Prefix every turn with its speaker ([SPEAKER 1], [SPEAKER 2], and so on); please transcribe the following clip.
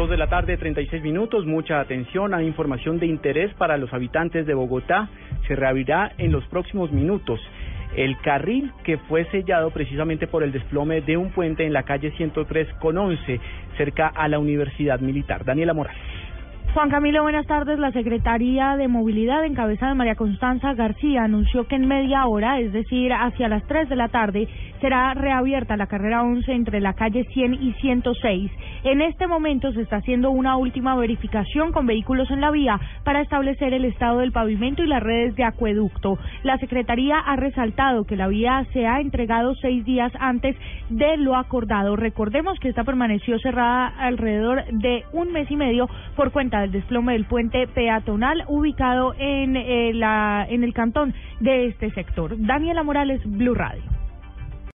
[SPEAKER 1] Dos de la tarde, 36 minutos. Mucha atención. Hay información de interés para los habitantes de Bogotá. Se reabrirá en los próximos minutos el carril que fue sellado precisamente por el desplome de un puente en la calle 103 con 11 cerca a la Universidad Militar. Daniela Morales.
[SPEAKER 2] Juan Camilo, buenas tardes. La Secretaría de Movilidad, en cabeza de María Constanza García, anunció que en media hora, es decir, hacia las 3 de la tarde, será reabierta la carrera 11 entre la calle 100 y 106. En este momento se está haciendo una última verificación con vehículos en la vía para establecer el estado del pavimento y las redes de acueducto. La Secretaría ha resaltado que la vía se ha entregado seis días antes de lo acordado. Recordemos que esta permaneció cerrada alrededor de un mes y medio por cuenta del desplome del puente peatonal ubicado en, eh, la, en el cantón de este sector. Daniela Morales, Blue Radio.